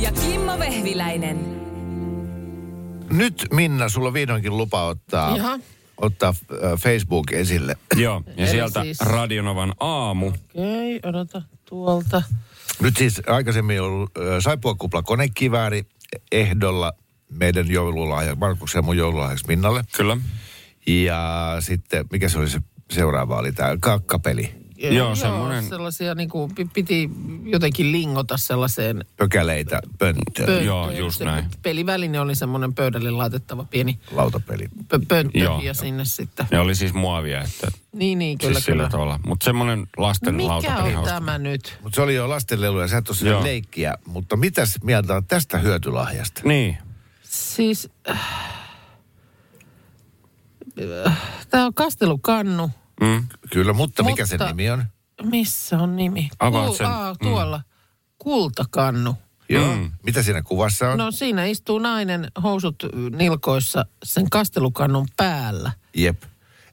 Ja Kimmo Vehviläinen. Nyt Minna, sulla on vihdoinkin lupa ottaa, Jaha. ottaa äh, Facebook esille. Joo, ja Eli sieltä siis- Radionovan aamu. Okei, odota tuolta. Nyt siis aikaisemmin on ollut äh, Saippuakupla konekivääri ehdolla meidän joululahja, Markuksen ja mun joululahjaksi Minnalle. Kyllä. Ja sitten, mikä se oli se seuraava, oli tämä kakkapeli. Joo, semmonen- Sellaisia niin kuin, piti jotenkin lingota sellaiseen Pökäleitä, pönttöön, pönttöön. Joo, just Se näin. Peliväline oli semmoinen pöydälle laitettava pieni lautapeli. pö- pönttö Joo. ja sinne sitten. Ne oli siis muovia, että Niin, niin, kyllä, siis kyllä. sillä tavalla. Mutta semmoinen lasten Mikä lautapeli on hauska. tämä nyt? Mutta se oli jo lastenlelu ja sä et ole sinne Joo. leikkiä. Mutta mitäs mieltä on tästä hyötylahjasta? Niin. Siis... Tämä on kastelukannu. Mm. Kyllä, mutta mikä sen Mutta- nimi on? Missä on nimi? Avaat Kul- sen. Aa, tuolla. Kultakannu. Joo. Mm. Mitä siinä kuvassa on? No siinä istuu nainen housut nilkoissa sen kastelukannun päällä. Jep.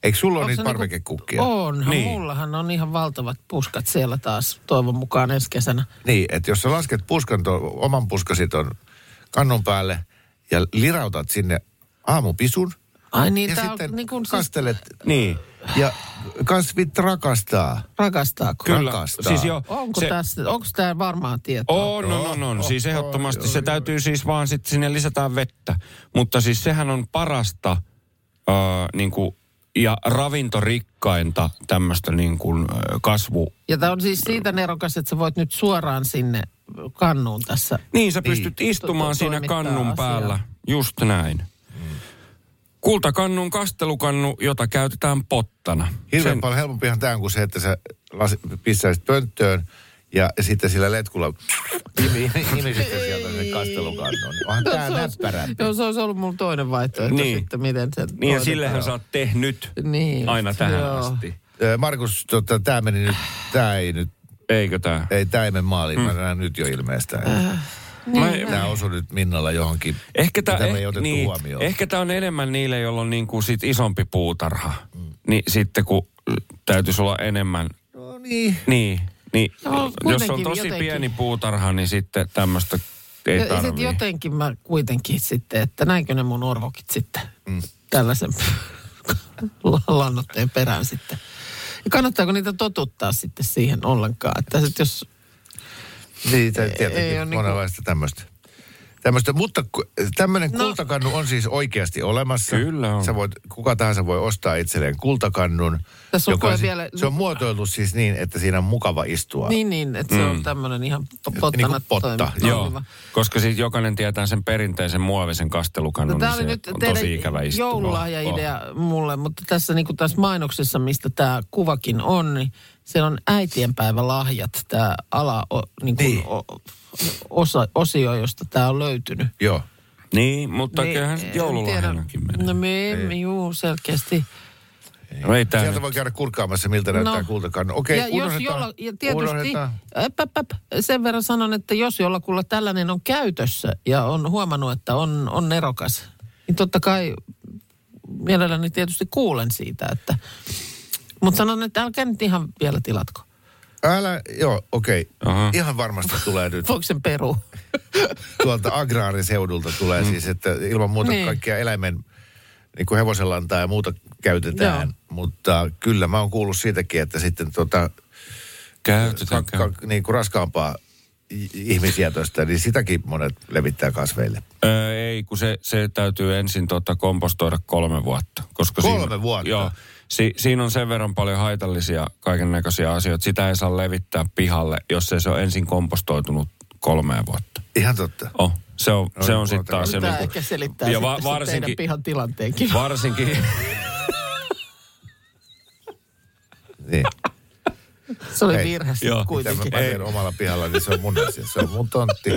Eikö sulla ole niitä niinku- parvekekukkia? Onhan, Niin. niin. mullahan on ihan valtavat puskat siellä taas toivon mukaan ensi kesänä. Niin, että jos sä lasket puskan, to, oman puskasi ton kannun päälle ja lirautat sinne aamupisun Ai niin, ja tää sitten on niin kuin siis kastelet Niin. Ja kasvit rakastaa. rakastaako? Kyllä. Rakastaa. Siis jo, Onko, se, tässä, onko tämä varmaa tietoa? On, on, on, on. Siis ehdottomasti se täytyy siis vaan sitten sinne lisätään vettä. Mutta siis sehän on parasta äh, niin kuin, ja ravintorikkainta tämmöistä niin kuin, äh, kasvu... Ja tämä on siis siitä nerokas, että sä voit nyt suoraan sinne kannuun tässä. Niin, sä pystyt istumaan To- siinä toimittaa kannun asiaa. päällä. Just näin. Kultakannun kastelukannu, jota käytetään pottana. Hirveän Sen- paljon helpompihan tämä on kuin se, että sä las, pistäisit pönttöön ja sitten sillä letkulla imi- imisit sä sieltä sen kastelukannon. Onhan Joo, tämä se olisi- näppärämpi. Joo, se olisi ollut mun toinen vaihtoehto Niin. sitten, miten se Niin ja sillehän sä oot tehnyt Niin, aina tähän joo. asti. Ö, Markus, tota, tämä meni nyt, tämä ei nyt, Eikö tää? ei tämä ei mene maaliin, mä näen nyt jo ilmeestään. Mä, Tämä osui nyt Minnalla johonkin, Ehkä tämä mitä me ei otettu niin, huomioon. ehkä tää on enemmän niille, joilla on niin kuin sit isompi puutarha. Mm. Niin sitten kun täytyisi olla enemmän, No niin. niin, niin Joo, jos on tosi jotenkin. pieni puutarha, niin sitten tämmöistä ei Ja, ja sitten tarvii. jotenkin mä kuitenkin sitten, että näinkö ne mun orvokit sitten mm. tällaisen lannotteen perään sitten. Ja kannattaako niitä totuttaa sitten siihen ollenkaan? Että sit jos, Niin, tä- ei tietenkin oo niinku- monenlaista tämmöistä. Tämmöistä, mutta tämmöinen No. kultakannu on siis oikeasti olemassa. Kyllä on. Sä voit, kuka tahansa voi ostaa itselleen kultakannun. Tässä on joka si- vielä- Se on muotoiltu siis niin, että siinä on mukava istua. niin niin, että se on tämmöinen ihan pottana Niin kuin potta, toimi- Joo, koska sitten jokainen tietää sen perinteisen muovisen kastelukannun, No, niin tämä se oli nyt on tosi ikävä istua. joululahjaidea mulle, mutta tässä, niin kuin tässä mainoksessa, mistä tämä kuvakin on, niin siellä on äitienpäivälahjat, tämä ala, o, niin kuin Niin. O, osa, osio, josta tämä on löytynyt. Joo. Niin, mutta Niin, kyllähän joululahjanakin menee. No me emme, juu, selkeästi. No ei tää Sieltä nyt- voi käydä kurkkaamassa, miltä näyttää kultakannu. Okei, ja jos unohdetaan. jolla, ja tietysti, unohdetaan. äp, äp, äp, sen verran sanon, että jos jollakulla tällainen on käytössä ja on huomannut, että on, on nerokas, niin totta kai mielelläni tietysti kuulen siitä, että... Mutta sanon, että älkää nyt ihan vielä tilatko. Älä, joo, okei. Aha. Ihan varmasti tulee nyt Voiko sen peru? tuolta agraariseudulta tulee siis, että ilman muuta Niin. kaikkia eläimen, niin kuin hevosenlantaa ja muuta käytetään. Joo. Mutta kyllä mä oon kuullut siitäkin, että sitten tota, Käytetään, ka, ka, niin kuin raskaampaa i- ihmisjätöstä, niin sitäkin monet levittää kasveille. Öö, ei, kun se, se täytyy ensin tota kompostoida kolme vuotta. Koska Kolme siinä, vuotta? Joo. Si, siinä on sen verran paljon haitallisia kaiken näköisiä asioita. Sitä ei saa levittää pihalle, jos ei se ole ensin kompostoitunut kolmeen vuotta. Ihan totta. Oh, se on, No se niin, on sitten taas se Tämä niinku- ehkä selittää ja va- varsinkin, teidän pihan tilanteenkin. varsinkin, Niin. Se oli Hei, virhe joo. sitten Mitä mä kuitenkin. omalla pihalla, niin se on mun asia. Se on mun tontti.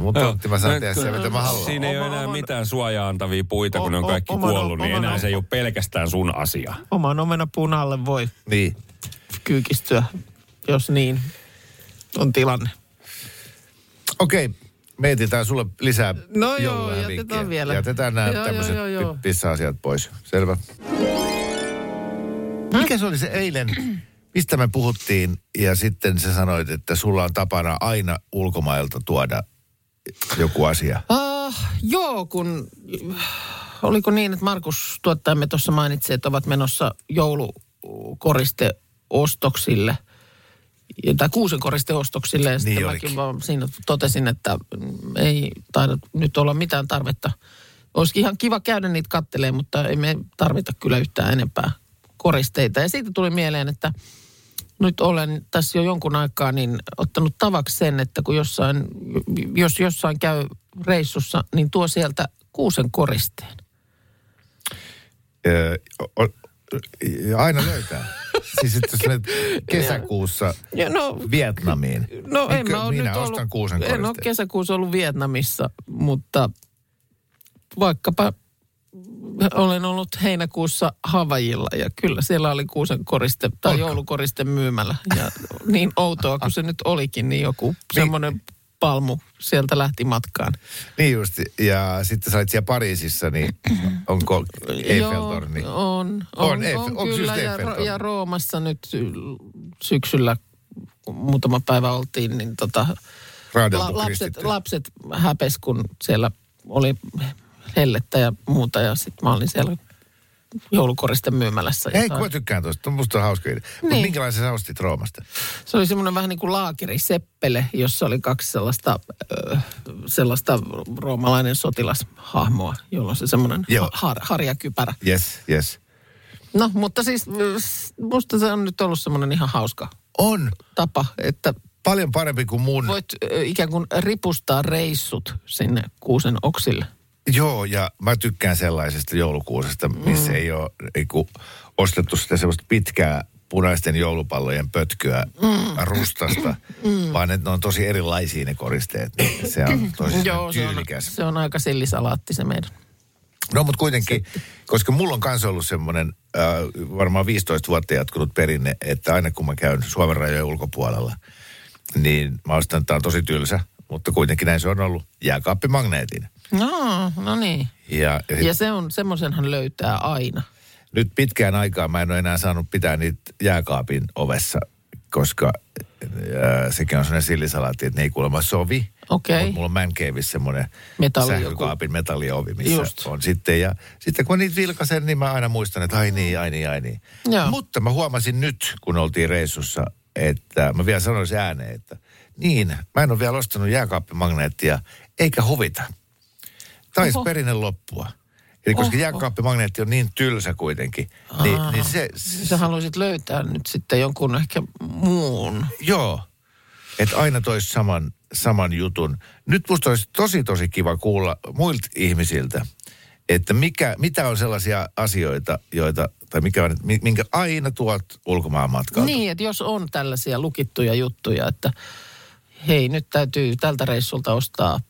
Mun tontti mä saan tehdä Nyt, se, mitä mä haluan. Siinä ei ole Oma- enää oman- mitään suojaa antavia puita, kun ne on kaikki oman- kuollut, niin oman- enää se ei ole pelkästään sun asia. Oman omena punalle voi Niin. kyykistyä, jos niin on tilanne. Okei, me etsitään sulle lisää No joo, jätetään vinkkejä. vielä. Jätetään nämä Joo, tämmöiset joo, joo, joo. pissa-asiat pois. Selvä. Mikä se oli se eilen, mistä me puhuttiin ja sitten sä sanoit, että sulla on tapana aina ulkomailta tuoda joku asia. Uh, joo, kun oliko niin, että Markus tuottajamme tuossa mainitsi, että ovat menossa joulukoristeostoksille. Tai kuusen koristeostoksille. Ja sitten Niin mäkin vaan siinä totesin, että ei taida nyt olla mitään tarvetta. Olisikin ihan kiva käydä niitä kattelee, mutta ei me tarvita kyllä yhtään enempää koristeita. Ja siitä tuli mieleen, että nyt olen tässä jo jonkun aikaa niin ottanut tavaksi sen, että kun jossain, jos jossain käy reissussa, niin tuo sieltä kuusen koristeen. Öö, o- aina löytää. siis että jos menet kesäkuussa Ja no, Vietnamiin. no en mä ole minä nyt ostan ollut, kuusen en ole koristeen. kesäkuussa ollut Vietnamissa, mutta vaikkapa olen ollut heinäkuussa Havajilla ja kyllä siellä oli kuusen koriste tai Oliko? joulukoriste myymällä. Ja niin outoa kuin se nyt olikin, niin joku semmoinen palmu sieltä lähti matkaan. Niin justi. Ja sitten sä olit siellä Pariisissa, niin onko Eiffeltorni? Joo, on. On, On, Eiffel- on, kyllä. just Ja, Eiffeltorni? ja Roomassa nyt sy- syksyllä, kun muutama päivä oltiin, niin tota, Raadeltu lapset, kristitty. lapset häpes, kun siellä oli hellettä ja muuta. Ja sitten mä olin siellä joulukoristen myymälässä. Ei, kun mä tykkään tuosta. Musta on hauska idea. Mutta Niin. minkälaisen sä ostit Roomasta? Se oli semmoinen vähän niin kuin laakeriseppele, jossa oli kaksi sellaista, ö, sellaista roomalainen sotilashahmoa, jolla on se semmoinen Joo. har, harjakypärä. Yes, yes. No, mutta siis musta se on nyt ollut semmoinen ihan hauska On. tapa, että Paljon parempi kuin mun. voit ikään kuin ripustaa reissut sinne kuusen oksille. Joo, ja mä tykkään sellaisesta joulukuusesta, missä mm. ei ole ei kun, ostettu sitä semmoista pitkää punaisten joulupallojen pötkyä mm. rustasta, mm. vaan että ne on tosi erilaisia ne koristeet. Se on tosi Joo, se on, tyylikäs. se on aika sillisalaatti se meidän. No mutta kuitenkin, koska mulla on kanssa ollut semmoinen äh, varmaan 15 vuotta jatkunut perinne, että aina kun mä käyn Suomen rajojen ulkopuolella, niin mä ostan, että tämä on tosi tylsä, mutta kuitenkin näin se on ollut jääkaappimagneetin. No, no niin. Ja, ja, se on, semmoisenhan löytää aina. nyt pitkään aikaa mä en ole enää saanut pitää niitä jääkaapin ovessa, koska ää, sekin on sellainen sillisalaatti, että ne ei kuulemma sovi. Okei. Mut Mulla on Man Caveissa semmoinen Metalli joku. sähkökaapin metalliovi, missä Just. on sitten. Ja sitten kun niitä vilkasen, niin mä aina muistan, että ai niin, ai niin, ai niin. Joo. Mutta mä huomasin nyt, kun oltiin reissussa, että mä vielä sanoisin ääneen, että niin, mä en ole vielä ostanut jääkaappimagneettia, eikä huvita. Taisi Oho. perinne loppua. Eli koska Oho. jääkaappimagneetti on niin tylsä kuitenkin, niin, niin se, Sä haluaisit löytää nyt sitten jonkun ehkä muun. joo, että aina tois saman, saman jutun. Nyt musta olisi tosi tosi kiva kuulla muilta ihmisiltä, että mikä, mitä on sellaisia asioita, joita, tai mikä on, mi- minkä aina tuot ulkomaan matkalta. Niin, että jos on tällaisia lukittuja juttuja, että hei, nyt täytyy tältä reissulta ostaa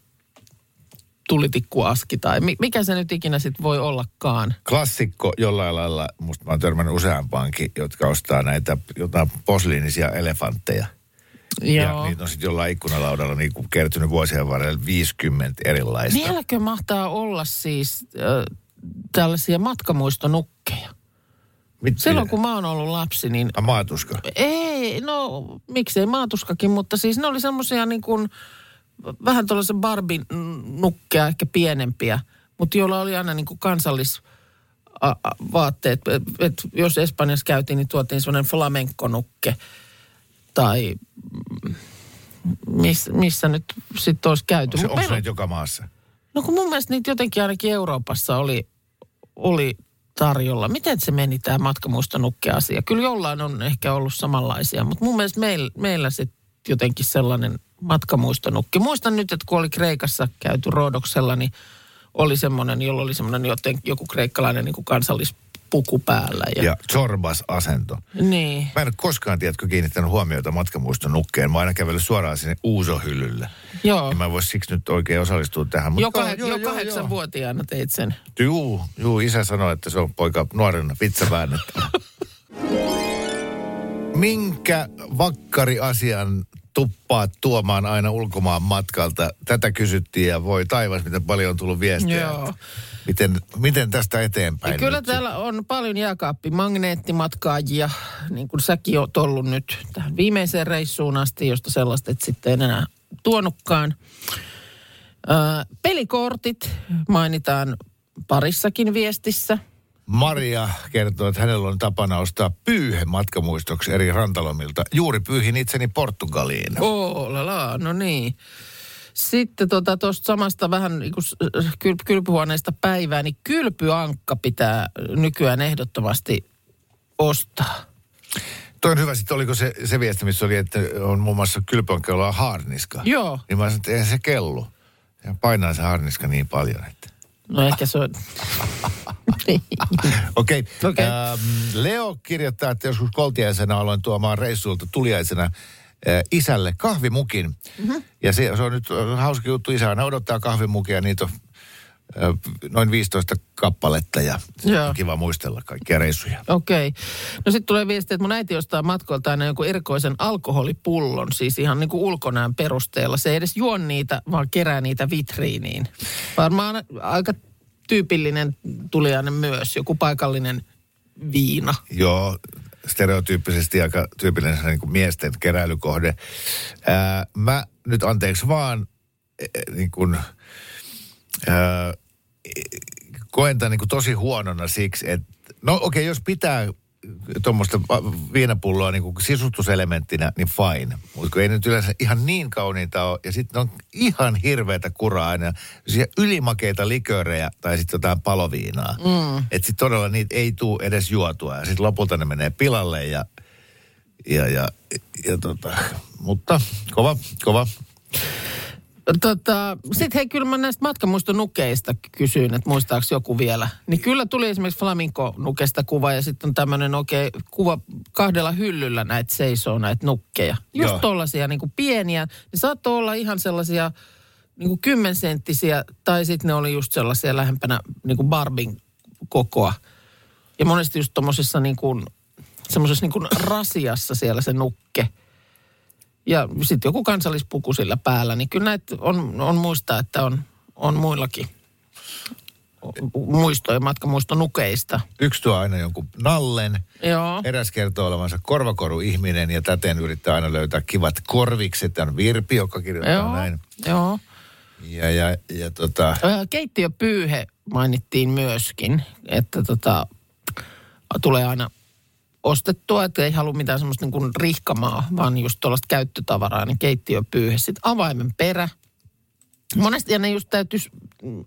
tulitikkuaski tai mi- mikä se nyt ikinä sitten voi ollakaan. Klassikko jollain lailla, musta mä oon törmännyt useampaankin, jotka ostaa näitä jotain posliinisia elefantteja. Ja Joo. niitä on sitten jollain ikkunalaudalla niin kuin kertynyt vuosien varrella 50 erilaista. Vieläkö mahtaa olla siis äh, tällaisia matkamuistonukkeja? Mit, Silloin kun mä oon ollut lapsi, niin A, maatuska. ei, no miksei maatuskakin, mutta siis ne oli semmoisia niin kuin vähän tuollaisen Barbin nukkeja, ehkä pienempiä, mutta joilla oli aina niin kuin kansallis vaatteet. Et, et, jos Espanjassa käytiin, niin tuotiin semmoinen flamenco-nukke. Tai miss, missä nyt sitten olisi käyty. Se, Mut onko meillä- näitä joka maassa? No kun mun mielestä niitä jotenkin ainakin Euroopassa oli, oli tarjolla. Miten se meni tämä matkamuistonukke-asia? Kyllä jollain on ehkä ollut samanlaisia, mutta mun mielestä meillä, meillä sitten jotenkin sellainen matkamuistonukki. Muistan nyt, että kun oli Kreikassa käyty Rodoksella, niin oli semmoinen, jolla oli semmoinen joten, joku kreikkalainen niin kuin puku päällä. Ja, Ja Zorbas asento. Niin. Mä en ole koskaan, tiedätkö, kiinnittänyt huomiota matkamuiston nukkeen. Mä aina kävellyt suoraan sinne uusohyllylle. Joo. Ja mä en voi siksi nyt oikein osallistua tähän. Mut Jo, joo, jo joo, kahdeksanvuotiaana teit sen. Juu, juu, isä sanoi, että se on poika nuorena vitsaväännettävä. Minkä vakkari-asian tuppaat tuomaan aina ulkomaan matkalta? Tätä kysyttiin ja voi taivas, miten paljon on tullut viestiä. Joo. Miten, miten tästä eteenpäin? Ja kyllä nyt täällä on paljon jääkaappi-magneettimatkaajia, niin kuin säkin oot ollut nyt tähän viimeiseen reissuun asti, josta sellaista et sitten en enää tuonutkaan. Ö, pelikortit mainitaan parissakin viestissä. Maria kertoo, että hänellä on tapana ostaa pyyhe matkamuistoksi eri rantalomilta. Juuri pyyhin itseni Portugaliin. Oh, la la, no niin. Sitten tuosta tota, samasta vähän niin s- kyl, kylpyhuoneesta päivää, niin kylpyankka pitää nykyään ehdottomasti ostaa. Toi on hyvä. Sitten oliko se, se viesti, missä oli, että on muun muassa kylpyonkeilla on haarniska. Joo. Niin mä sanoin, että eihän se kellu. Ja painaa se haarniska niin paljon, että... No ehkä se on... Okei. Okay. Okei. Ähm, Leo kirjoittaa, että joskus koltiaisena aloin tuomaan reissuilta tuliaisena äh, isälle kahvimukin. Mm-hmm. Ja se, se on nyt hauska juttu. Isä aina odottaa kahvimukia, niitä on noin 15 kappaletta ja Joo. on kiva muistella kaikkia reissuja. Okei. Okay. No sitten tulee viesti, että mun äiti ostaa matkoilta aina jonkun erikoisen alkoholipullon, siis ihan niin kuin ulkonäön perusteella. Se ei edes juo niitä, vaan kerää niitä vitriiniin. Varmaan aika tyypillinen tuliainen myös, joku paikallinen viina. Joo, stereotyyppisesti aika tyypillinen niin kuin miesten keräilykohde. Ää, mä nyt anteeksi vaan äh, niin kuin, ää, koen tämän niin tosi huonona siksi, että no okei, okay, jos pitää tuommoista viinapulloa niin kuin sisustuselementtinä, niin fine. Mutta ei nyt yleensä ihan niin kauniita ole. Ja sitten on ihan hirveätä kuraa aina. Siellä ylimakeita liköörejä tai sitten jotain paloviinaa. Mm. Että sitten todella niitä ei tule edes juotua. Ja sitten lopulta ne menee pilalle ja, ja, ja, ja tota, mutta kova, kova. Tota, Sitten hei, kyllä mä näistä matkamuistonukeista kysyin, että muistaako joku vielä. Niin kyllä tuli esimerkiksi flaminko-nukesta kuva ja sitten on tämmöinen oikein kuva kahdella hyllyllä näitä seisoo näitä nukkeja. Just Joo. tollaisia niin kuin pieniä. Ne saattoi olla ihan sellaisia niin kuin kymmensenttisiä tai sitten ne oli just sellaisia lähempänä niin kuin Barbin kokoa. Ja monesti just tommosessa niin kuin, semmoisessa niin kuin rasiassa siellä se nukke. Ja sitten joku kansallispuku sillä päällä, niin kyllä näitä on, on muistaa, että on, on muillakin muistoja, matkamuistonukeista. Yksi tuo aina jonkun nallen. Joo. Eräs kertoo olevansa korvakoruihminen ja täten yrittää aina löytää kivat korvikset. Tämä on Virpi, joka kirjoittaa Joo, näin. joo. Ja, ja, ja tota, Keittiöpyyhe mainittiin myöskin, että tota, tulee aina ostettua, että ei halua mitään semmoista niin kuin rihkamaa, vaan just tuollaista käyttötavaraa, niin keittiöpyyhe. Sitten avaimen perä. Monesti ja ne just täytyisi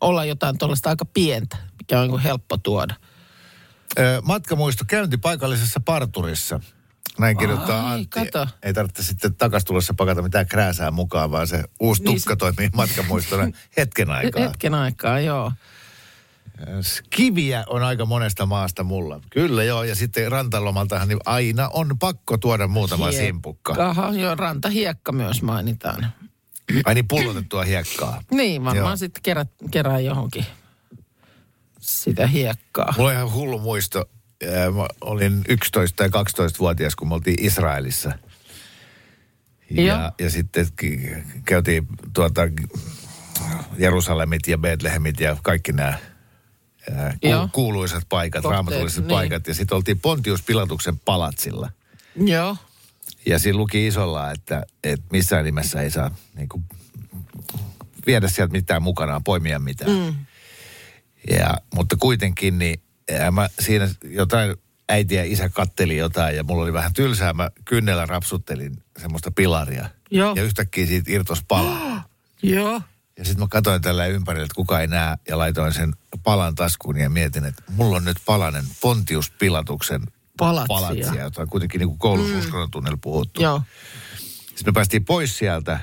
olla jotain tuollaista aika pientä, mikä on niin helppo tuoda. matkamuisto käynti paikallisessa parturissa. Näin kirjoittaa Ai, Antti. kato. Ei tarvitse sitten takastulossa pakata mitään krääsää mukaan, vaan se uusi Niin tukka toimii matkamuistona hetken aikaa. Hetken aikaa, joo. Kiviä on aika monesta maasta mulla. Kyllä joo, ja sitten rantalomaltahan niin aina on pakko tuoda muutama simpukka. Aha, joo, rantahiekka myös mainitaan. Ai niin, pullotettua hiekkaa. Niin, varmaan sitten kerä, kerää johonkin sitä hiekkaa. Mulla on ihan hullu muisto. Mä olin 11 tai 12-vuotias, kun me oltiin Israelissa. Joo. Ja, ja sitten käytiin tuota Jerusalemit ja Betlehemit ja kaikki nämä ää, ku, kuuluisat paikat, Kohteet, raamatulliset niin. paikat. Ja sitten oltiin Pontius Pilatuksen palatsilla. Joo. Ja siinä luki isolla, että, että missään nimessä ei saa niin kuin, viedä sieltä mitään mukanaan, poimia mitään. Mm. Ja, mutta kuitenkin, niin mä siinä jotain äiti ja isä katteli jotain ja mulla oli vähän tylsää. Mä kynnellä rapsuttelin semmoista pilaria. Joo. Ja yhtäkkiä siitä irtos pala. Joo. Ja sitten mä katsoin tällä ympärillä, että kuka ei näe, ja laitoin sen palan taskuun ja mietin, että mulla on nyt palanen Pontius Pilatuksen Palatsia. palatsia, jota on kuitenkin niin koulussa mm. uskonnontunnella puhuttu. Joo. Sitten me päästiin pois sieltä,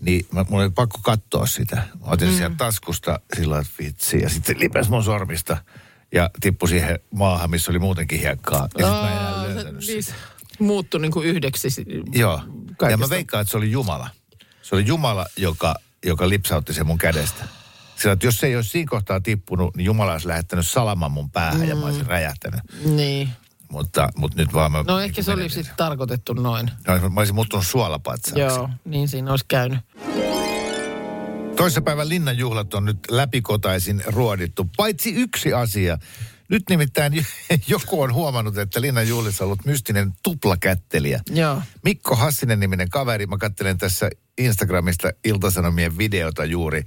niin mä, mulla oli pakko katsoa sitä. Mä otin mm. sieltä taskusta sillä että vitsi, ja sitten lipes mun sormista. ja tippui siihen maahan, missä oli muutenkin hiekkaa. Ja sitten mä en enää löytänyt sitä. muuttui niin kuin yhdeksi. si- Joo. Ja kaikesta. mä veikkaan, että se oli Jumala. Se oli Jumala, joka, joka lipsautti sen mun kädestä. Sillä, että jos se ei olisi siinä kohtaa tippunut, niin Jumala olisi lähettänyt salaman mun päähän mm. ja mä olisin räjähtänyt. Niin. Mutta, mutta nyt vaan mä... No ehkä kuin se oli sitten tarkoitettu noin. No, mä olisin muuttunut suolapatsaaksi. Joo, niin siinä olisi käynyt. Toissapäivän linnanjuhlat on nyt läpikotaisin ruodittu, paitsi yksi asia. Nyt nimittäin joku on huomannut, että linnanjuhlissa on ollut mystinen tuplakättelijä. Joo. Mikko Hassinen niminen kaveri, mä katselen tässä Instagramista Iltasanomien videota juuri,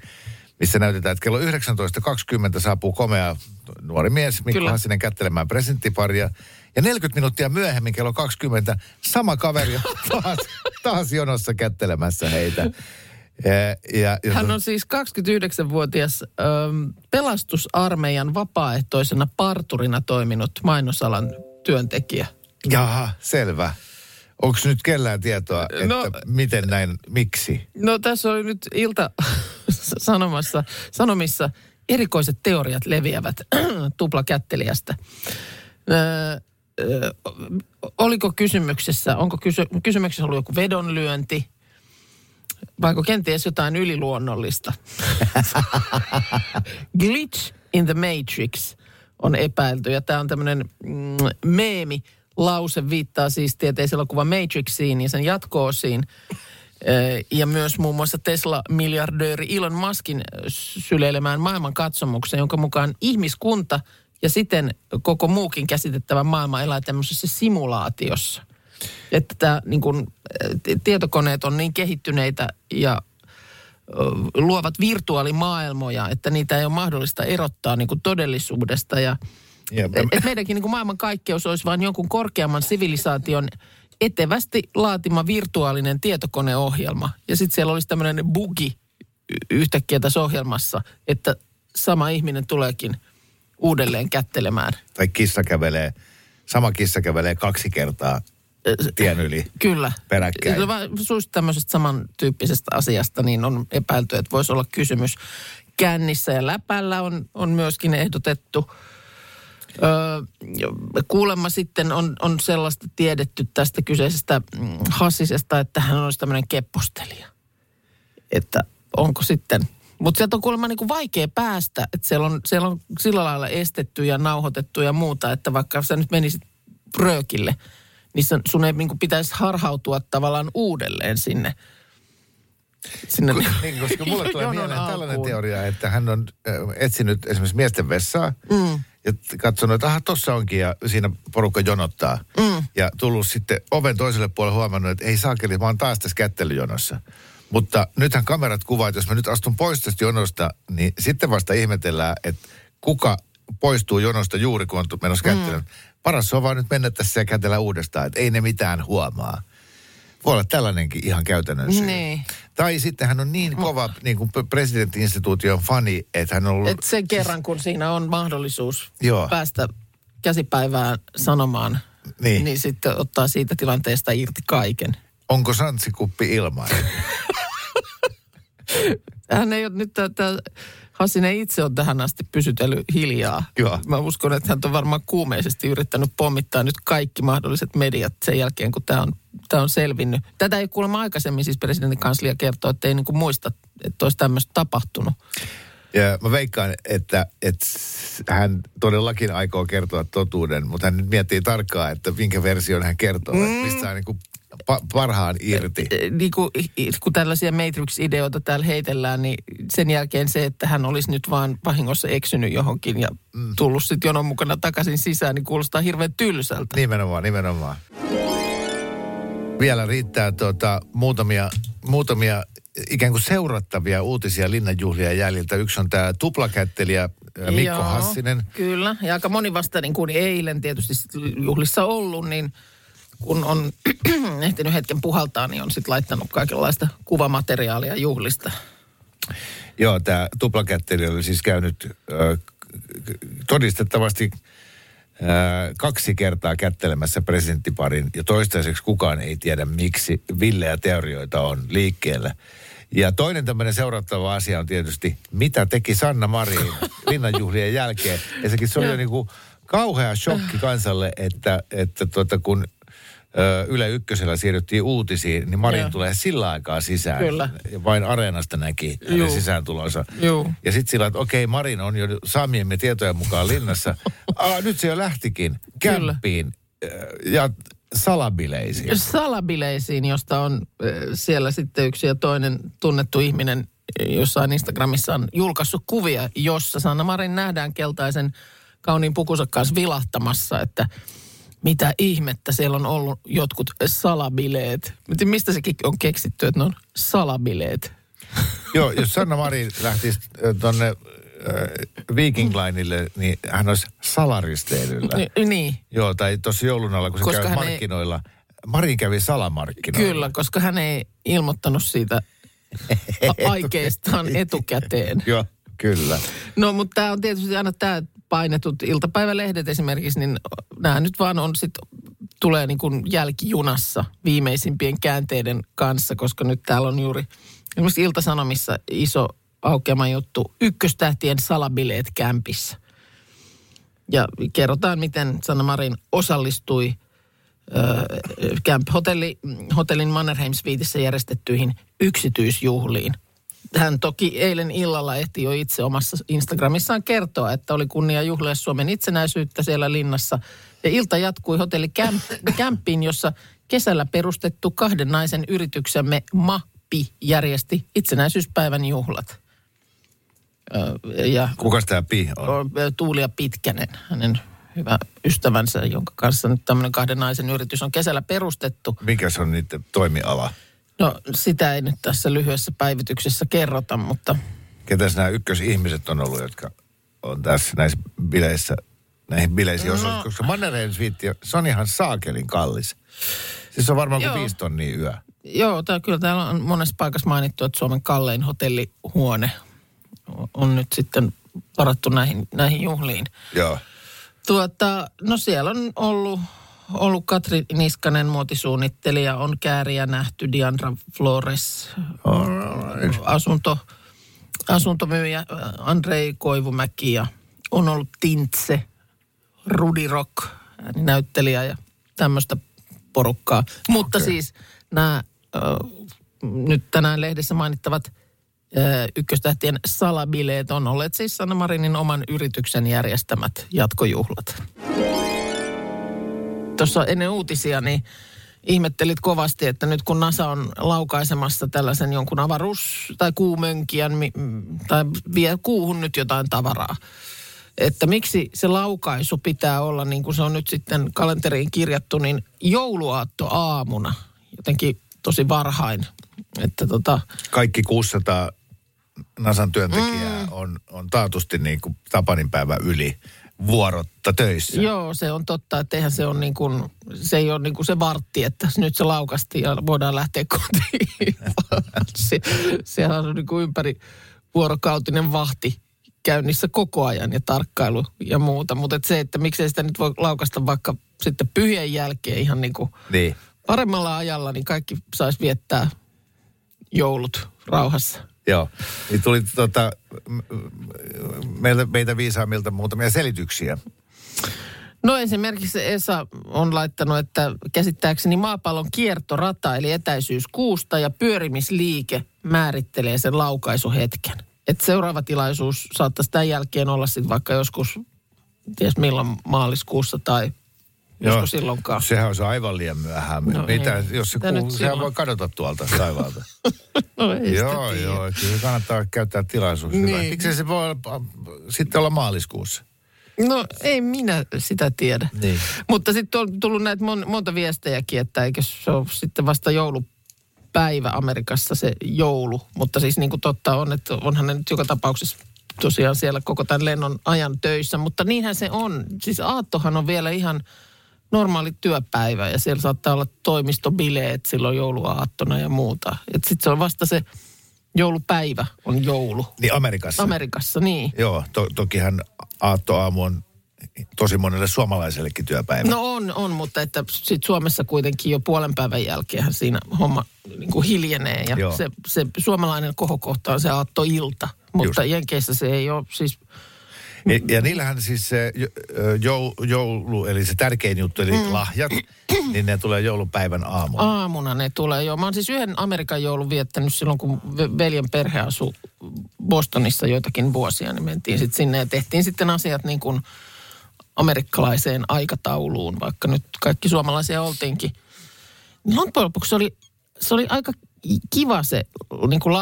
missä näytetään, että kello 19.20 saapuu komea nuori mies Mikko Kyllä. Hassinen kättelemään presenttiparia. Ja 40 minuuttia myöhemmin kello 20 sama kaveri on taas, taas jonossa kättelemässä heitä. Ja, ja, ja Hän on siis 29-vuotias ähm, pelastusarmeijan vapaaehtoisena parturina toiminut mainosalan työntekijä. Jaha, selvä. Onko nyt kellään tietoa, että No- no, miten näin, miksi? No tässä oli nyt ilta sanomassa, sanomissa erikoiset teoriat leviävät tuplakättelijästä. Öö, öö, oliko kysymyksessä, onko kysy, kysymyksessä ollut joku vedonlyönti, vaiko kenties jotain yliluonnollista? Glitch in the Matrix on epäilty ja tämä on tämmöinen mm, meemi. Lause viittaa siis tieteiselokuva Matrixiin ja sen jatko-osiin. Ja myös muun muassa Tesla-miljardööri Elon Muskin syleilemään maailman katsomukseen, jonka mukaan ihmiskunta ja siten koko muukin käsitettävä maailma elää tämmöisessä simulaatiossa. Että tämä, niin kun, tietokoneet on niin kehittyneitä ja luovat virtuaalimaailmoja, että niitä ei ole mahdollista erottaa niin kuin todellisuudesta. Ja, Et, meidänkin niin kuin maailmankaikkeus olisi vain jonkun korkeamman sivilisaation etevästi laatima virtuaalinen tietokoneohjelma. Ja sitten siellä olisi tämmöinen bugi yhtäkkiä tässä ohjelmassa, että sama ihminen tuleekin uudelleen kättelemään. Tai kissa kävelee, sama kissa kävelee kaksi kertaa tien yli. Kyllä. Peräkkäin. Suista tämmöisestä samantyyppisestä asiasta, niin on epäilty, että voisi olla kysymys. Kännissä ja läpällä on, on myöskin ehdotettu. Öö, kuulemma sitten on, on sellaista tiedetty tästä kyseisestä mm, Hassisesta, että hän olisi tämmöinen keppostelija. Että onko sitten... Mutta sieltä on kuulemma niin kuin vaikea päästä, että siellä on, siellä on sillä lailla estetty ja nauhoitettu ja muuta, että vaikka sä nyt menisit röökille, niin sun- sun ei niin kuin pitäisi harhautua tavallaan uudelleen sinne. sinne Niin, koska mulle tulee mieleen tällainen alkuun. teoria, että hän on etsinyt esimerkiksi miesten vessaa mm. Ja katsonut, että aha, tossa onkin ja siinä porukka jonottaa. Mm. Ja tullut sitten oven toiselle puolelle huomannut, että ei saakeli, mä oon taas tässä kättelyjonossa. Mutta nythän kamerat kuvaa, että jos mä nyt astun pois tästä jonosta, niin sitten vasta ihmetellään, että kuka poistuu jonosta juuri, kun on menossa kättelyyn. Paras on vaan nyt mennä tässä ja kätellä uudestaan, että ei ne mitään huomaa. Voi olla tällainenkin ihan käytännön syy. Niin. Tai sitten hän on niin kova niin kuin presidentti-instituution fani, että hän on ollut... Et sen kerran, kun siinä on mahdollisuus Joo. päästä käsipäivään sanomaan, Niin. niin sitten ottaa siitä tilanteesta irti kaiken. Onko santsikuppi ilmainen? Hän ei ole nyt tätä, Hassinen itse on tähän asti pysytellyt hiljaa. Joo. Mä uskon, että hän on varmaan kuumeisesti yrittänyt pommittaa nyt kaikki mahdolliset mediat sen jälkeen, kun tämä on, tämä on selvinnyt. Tätä ei kuulemma aikaisemmin siis presidentin kanslia kertoo, että ei niin kuin muista, että olisi tämmöistä tapahtunut. ja mä veikkaan, että, että hän todellakin aikoo kertoa totuuden, mutta hän nyt miettii tarkkaan, että minkä version hän kertoo, mm. että mistä saa niin pa- parhaan irti. Niin kuin, kun tällaisia Matrix-ideoita täällä heitellään, niin sen jälkeen se, että hän olisi nyt vaan vahingossa eksynyt johonkin ja mm. tullut sitten jonon mukana takaisin sisään, niin kuulostaa hirveän tylsältä. Nimenomaan, nimenomaan. Vielä riittää tuota, muutamia, muutamia ikään kuin seurattavia uutisia linnanjuhlia jäljiltä. Yksi on tämä tuplakättelijä Mikko Joo, Hassinen. Kyllä, ja aika moni vasta niin kuin eilen tietysti juhlissa ollut, niin kun on ehtinyt hetken puhaltaa, niin on sitten laittanut kaikenlaista kuvamateriaalia juhlista. Joo, tämä tuplakättelijä oli siis käynyt ö, todistettavasti ö, kaksi kertaa kättelemässä presidenttiparin ja toistaiseksi kukaan ei tiedä miksi villejä teorioita on liikkeellä. Ja toinen tämmöinen seurattava asia on tietysti, mitä teki Sanna Marin linnanjuhlien jälkeen. Sekin se oli jo niin kuin kauhea shokki kansalle, että, että tuota, kun Yle Ykkösellä siirryttiin uutisiin, niin Marin Joo. tulee sillä aikaa sisään. Kyllä. Ja vain areenasta näki hänen Juu. sisääntulonsa. Juu. Ja sitten sillä, että okei, Marin on jo saamiemme tietojen mukaan linnassa. Aa, nyt se jo lähtikin kämppiin ja salabileisiin. salabileisiin, josta on siellä sitten yksi ja toinen tunnettu ihminen jossain Instagramissa on julkaissut kuvia, jossa Sanna Marin nähdään keltaisen kauniin pukunsa kanssa vilahtamassa, että mitä ihmettä siellä on ollut jotkut salabileet. Mistä sekin on keksitty, että ne on salabileet. Joo, jos Sanna Marin lähtisi ö, tonne äh, Viking Lineille, niin hän olisi salaristeilyllä. Ni- niin, Joo, tai tuossa joulun alla, kun se Koska käy hän ei- markkinoilla. Marin kävi salamarkkinoilla. kyllä, koska hän ei ilmoittanut siitä aikeistaan etukäteen. Joo, kyllä. No, mutta tämä on tietysti aina tämä painetut iltapäivälehdet esimerkiksi, niin nämä nyt vaan on sit, tulee niin kuin jälkijunassa viimeisimpien käänteiden kanssa, koska nyt täällä on juuri esimerkiksi Iltasanomissa iso aukeama juttu, ykköstähtien salabileet kämpissä. Ja kerrotaan, miten Sanna Marin osallistui Camp Hotelli, hotellin Mannerheim Suitessa järjestettyihin yksityisjuhliin. Hän toki eilen illalla ehti jo itse omassa Instagramissaan kertoa, että oli kunnia juhlia Suomen itsenäisyyttä siellä linnassa. Ja ilta jatkui hotelli Campiin, jossa kesällä perustettu kahden naisen yrityksemme MAPI järjesti itsenäisyyspäivän juhlat. Ja Kukas tämä Pi on Tuulia Pitkänen, hänen hyvä ystävänsä, jonka kanssa nyt tämmöinen kahden naisen yritys on kesällä perustettu. Mikä se on niiden toimiala? No sitä ei nyt tässä lyhyessä päivityksessä kerrota, mutta Ketäs nämä ykkösihmiset on ollut, jotka on tässä näissä bileissä, näihin bileisiin osallistunut? Koska Mannerheim Suite, se on ihan saakelin kallis. Siis se on varmaan kuin viisi tonnia yö. joo, tää, kyllä täällä on monessa paikassa mainittu, että Suomen kallein hotellihuone on nyt sitten varattu näihin, näihin juhliin. Joo. Tuota, no siellä on ollut, ollut Katri Niskanen, muotisuunnittelija, on kääriä nähty, Diandra Flores, asunto, asuntomyyjä äh, Andrei Koivumäki ja on ollut Tintse, Rudi Rock, näyttelijä ja tämmöistä porukkaa. Mutta Okei. siis nämä äh, nyt tänään lehdessä mainittavat äh, ykköstähtien salabileet on olleet siis Sanna Marinin oman yrityksen järjestämät jatkojuhlat. Tuossa ennen uutisia niin ihmettelit kovasti, että nyt kun NASA on laukaisemassa tällaisen jonkun avaruus- tai kuumönkijän tai vie kuuhun nyt jotain tavaraa, että miksi se laukaisu pitää olla niin kuin se on nyt sitten kalenteriin kirjattu, niin jouluaatto aamuna, jotenkin tosi varhain. Että tota, Kaikki 600 Nasan työntekijää mm. on, on taatusti niin kuin Tapanin päivä yli vuorotta töissä. Joo, se on totta, että eihän se on niin kuin, se ei ole niin kuin se vartti, että nyt se laukasti ja voidaan lähteä kotiin. se, sehän on niin kuin ympäri vuorokautinen vahti käynnissä koko ajan ja tarkkailu ja muuta. Mutta et se, että miksei sitä nyt voi laukasta vaikka sitten pyhien jälkeen ihan niin kuin Niin. paremmalla ajalla, niin kaikki saisi viettää joulut rauhassa. Joo. Niin tuli tota, meiltä, meitä viisaammilta muutamia selityksiä. No esimerkiksi Esa on laittanut, että käsittääkseni maapallon kiertorata eli etäisyys kuusta ja pyörimisliike määrittelee sen laukaisuhetken. Että seuraava tilaisuus saattaisi tämän jälkeen olla sitten vaikka joskus, ties milloin maaliskuussa tai josko silloinkaan. Sehän on se aivan liian myöhään. No Mitä, ei. jos se kuuluu, sehän silloin? voi kadota tuolta taivaalta. No ei sitä joo, tiedä. joo. Kyllä kannattaa käyttää tilaisuus. Niin. Miksei se voi olla, sitten olla maaliskuussa? No ei minä sitä tiedä. Niin. Mutta sitten on tullut näitä mon, monta viestejäkin, että eikö se ole sitten vasta joulupäivä Amerikassa se joulu. Mutta siis niin kuin totta on, että onhan ne nyt joka tapauksessa tosiaan siellä koko tämän lennon ajan töissä. Mutta niinhän se on. Siis aattohan on vielä ihan normaali työpäivä ja siellä saattaa olla toimistobileet silloin jouluaattona ja muuta. Sitten se on vasta se joulupäivä on joulu. Niin Amerikassa. Amerikassa, niin. Joo, to, tokihan aattoaamu on tosi monelle suomalaisellekin työpäivä. No on, on, mutta että sit Suomessa kuitenkin jo puolen päivän jälkeen siinä homma niin kuin hiljenee. Ja Joo. se, se suomalainen kohokohta on se aattoilta. Mutta Just. Jenkeissä se ei ole siis Ja, niillähän siis se jo- jou, joulu, eli se tärkein juttu, eli mm. lahjat, niin ne tulee joulupäivän aamulla. Aamuna ne tulee, joo. Mä oon siis yhden Amerikan joulun viettänyt silloin, kun ve- veljen perhe asui Bostonissa joitakin vuosia, niin mentiin sitten sinne ja tehtiin sitten asiat niin kuin amerikkalaiseen aikatauluun, vaikka nyt kaikki suomalaisia oltiinkin. Niin loppujen lopuksi se oli, se oli aika kiva se niin kuin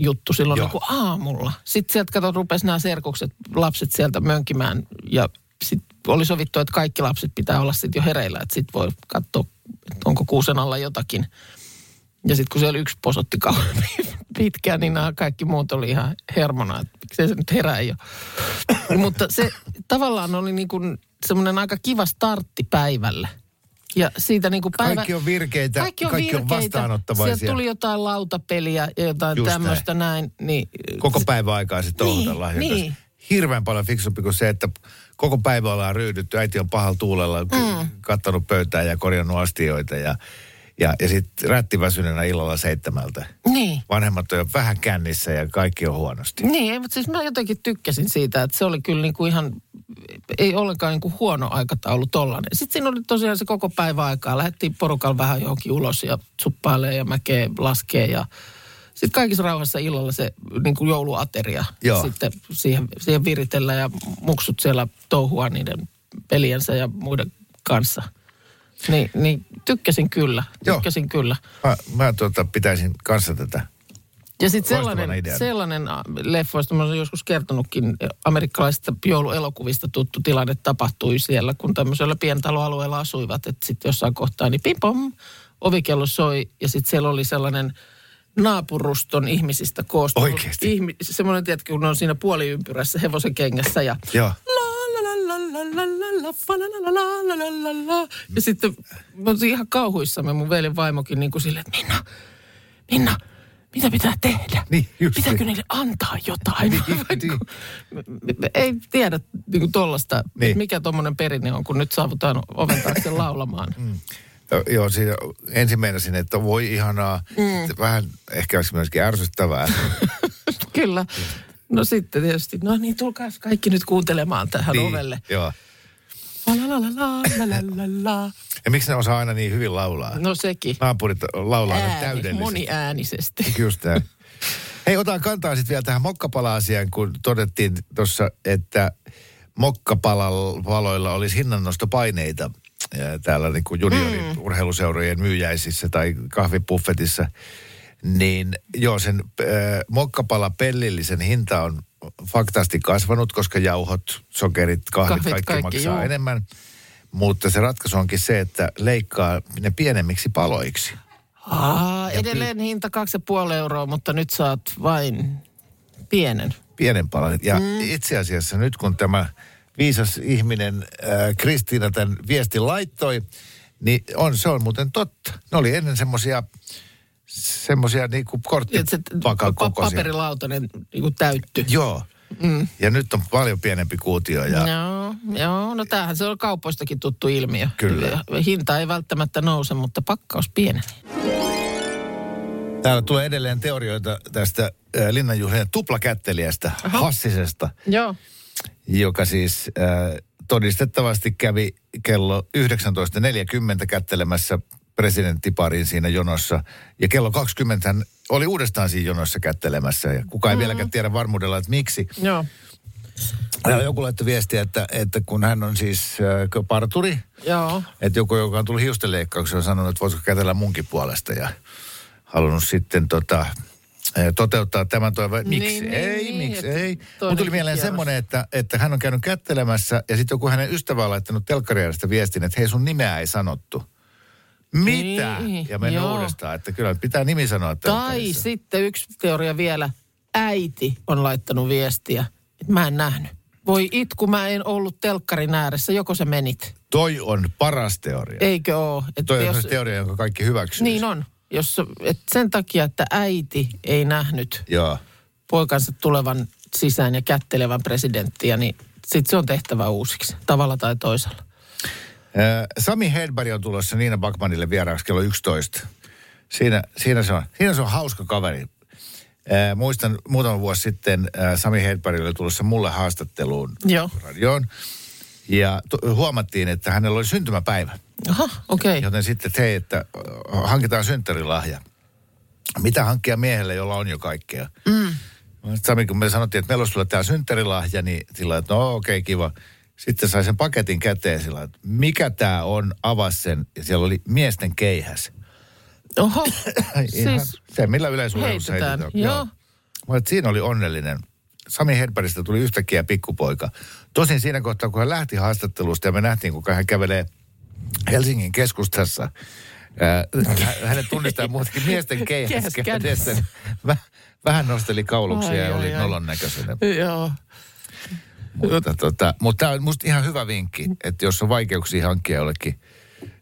lahjajuttu silloin Joo. niin kuin aamulla. Sitten sieltä kato, rupesi nämä serkukset, lapset sieltä mönkimään ja sitten oli sovittu, että kaikki lapset pitää olla sitten jo hereillä, että sitten voi katsoa, että onko kuusen alla jotakin. Ja sitten kun siellä yksi posotti kauan pitkään, niin nämä kaikki muut oli ihan hermona, että miksei se nyt herää jo. Mutta se tavallaan oli niin kuin semmoinen aika kiva startti päivälle. Ja siitä niin kuin päivä... Kaikki on virkeitä, kaikki on, kaikki on virkeitä. vastaanottavaisia. Sieltä tuli jotain lautapeliä ja jotain Just tämmöistä näin. Niin, Koko päivä aikaa sitten Niin, lahjoja. niin. Hirveän paljon fiksumpi kuin se, että koko päivä ollaan ryhdytty. Äiti on pahalla tuulella mm. kattanut pöytää ja korjannut astioita ja, ja, ja sitten rättiväsyneenä illalla seitsemältä. niin. Vanhemmat on jo vähän kännissä ja kaikki on huonosti. Niin, ei, mutta siis mä jotenkin tykkäsin siitä, että se oli kyllä niin kuin ihan, ei ollenkaan niin kuin huono aikataulu tollainen. Sitten siinä oli tosiaan se koko päivä aikaa. Lähdettiin porukalla vähän johonkin ulos ja suppailee ja mäkee laskee ja sitten kaikissa rauhassa illalla se niin kuin jouluateria. Joo. Sitten siihen, siihen viritellään ja muksut siellä touhua niiden peliensä ja muiden kanssa. Niin, niin tykkäsin kyllä, Joo. tykkäsin kyllä. Mä, mä tuota, pitäisin kanssa tätä. Ja sitten sellainen, ideana. sellainen äh, leffoista, mä olen joskus kertonutkin, amerikkalaisista jouluelokuvista tuttu tilanne tapahtui siellä, kun tämmöisellä pientaloalueella asuivat, että sitten jossain kohtaa niin pim-pom, ovikello soi ja sitten siellä oli sellainen naapuruston ihmisistä koostunut. Oikeesti? Ihmi, semmoinen, tiedätkö, kun ne on siinä puoliympyrässä hevosen kengässä ja Joo. la la la la la la Ja sitten mä olin ihan kauhuissamme mun veljen vaimokin niin kuin silleen, että Minna, Minna, mitä pitää tehdä? Niin, just Pitääkö niin. niille antaa jotain? Niin, niin. Ei tiedä niin kuin tollasta, Niin. mikä tuommoinen perinne on, kun nyt saavutaan oven taakse laulamaan. Joo, Joo, siinä ensin meinasin, että voi ihanaa. Mm. Vähän ehkä myöskin ärsyttävää. Kyllä. No sitten tietysti, no niin, tulkaa kaikki nyt kuuntelemaan tähän niin, ovelle. Joo. Ja miksi ne osaa aina niin hyvin laulaa? No sekin. Naapurit laulaa Ääni, täydellisesti. moniäänisesti. Just näin. Hei, otan kantaa sitten vielä tähän mokkapala-asiaan, kun todettiin tuossa, että mokkapaloilla olisi hinnannostopaineita täällä niin kuin juniori-urheiluseurojen myyjäisissä tai kahvipuffetissa. Niin joo, sen äh, mokkapala pellillisen hinta on faktaasti kasvanut, koska jauhot, sokerit, kahvit, Kahvit, kaikki, kaikki, maksaa joo. enemmän. Mutta se ratkaisu onkin se, että leikkaa ne pienemmiksi paloiksi. Aa, edelleen hinta 2,5 euroa, mutta nyt saat vain pienen. pienen palan. Ja mm. itse asiassa nyt kun tämä viisas ihminen äh, Kristiina tämän viestin laittoi, niin on, se on muuten totta. Ne oli ennen semmoisia semmoisia niinku korttipakan pa- kokoisia. paperilautanen niin kuin täytty. Joo. Mm. Ja nyt on paljon pienempi kuutio ja Joo, joo, no tämähän se on kaupoistakin tuttu ilmiö. Kyllä. Hinta ei välttämättä nouse, mutta pakkaus pienenee. täällä tulee edelleen teorioita tästä äh, linnanjuhlien tuplakättelijästä, Hassisesta. Joo. joka siis äh, todistettavasti kävi kello 19.40 kättelemässä presidenttiparin siinä jonossa. Ja kello 20 hän oli uudestaan siinä jonossa kättelemässä. Ja kukaan ei mm-hmm. vieläkään tiedä varmuudella, että miksi. Joo. Ja joku laittoi viestiä, että, että kun hän on siis äh, parturi, Joo. että joku, joka on tullut hiustenleikkaukseen, on sanonut, että voisiko kätellä munkin puolesta. Ja halunnut sitten tota, eh, toteuttaa tämän toiveen. Miksi Niin, ei, niin, miksi että ei. Mun tuli mieleen kierros. semmoinen, että, että hän on käynyt kättelemässä ja sitten joku hänen ystävä on laittanut telkkarijärjestä viestin, että hei sun nimeä ei sanottu. Mitä? Niin, ja mennyt joo. uudestaan, että kyllä pitää nimi sanoa Tai telkkarissa. sitten yksi teoria vielä. Äiti on laittanut viestiä, että mä en nähnyt. Voi itku, mä en ollut telkkarin ääressä, joko se menit. Toi on paras teoria. Eikö oo? Että Toi on jos- se teoria, jonka kaikki hyväksyy. Niin on. Jos, et sen takia, että äiti ei nähnyt Joo. poikansa tulevan sisään ja kättelevän presidenttiä, niin sitten se on tehtävä uusiksi, tavalla tai toisella. Sami Hedberg on tulossa Niina Bakmanille vieraaksi kello 11. Siinä, siinä, se on, siinä se on hauska kaveri. Muistan muutama vuosi sitten ää, Sami Hedberg oli tulossa mulle haastatteluun Joo. radioon. Ja huomattiin, että hänellä oli syntymäpäivä. Aha, okei. Okay. Joten sitten, että hei, että hankitaan synttärilahja. Mitä hankkia miehelle, jolla on jo kaikkea? Mm. Sami, kun me sanottiin, että meillä olisi sulle tämä synttärilahja, niin sillä että no okei, okay, kiva. Sitten sai sen paketin käteen sillä että mikä tämä on, avasi sen ja siellä oli miesten keihäs. Oho, siis se, millä yleisurheilussa heitetään. heitetään. Joo. Mä olin, että siinä oli onnellinen. Sami Hedbergistä tuli yhtäkkiä pikkupoika. Tosin siinä kohtaa, kun hän lähti haastattelusta ja me nähtiin, kuinka hän kävelee Helsingin keskustassa. Hänet tunnistaa muutenkin miesten keihäs kädessä. kädessä. Väh- Vähän nosteli kauluksia Ai, ja oli nolon näköisenä. joo. Mutta, tota, mutta tämä on musta ihan hyvä vinkki, että jos on vaikeuksia hankkia jollekin,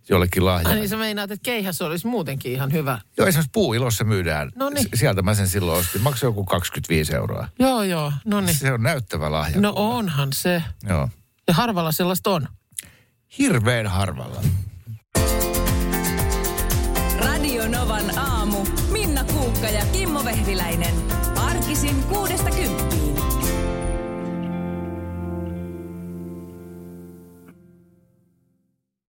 jollekin lahjaa. Ai niin sä meinaat, että keihäs olisi muutenkin ihan hyvä. Joo, esimerkiksi puuilossa myydään. Noniin. S- Sieltä mä sen silloin ostin. Maksoi joku 25 euroa. Joo, joo, no niin. Se on näyttävä lahja. No onhan se. Joo. Ja harvalla sellaista on. Hirveän harvalla. Radio Novan aamu. Minna Kuukka ja Kimmo Vehviläinen. Arkisin kuudesta kymppiin.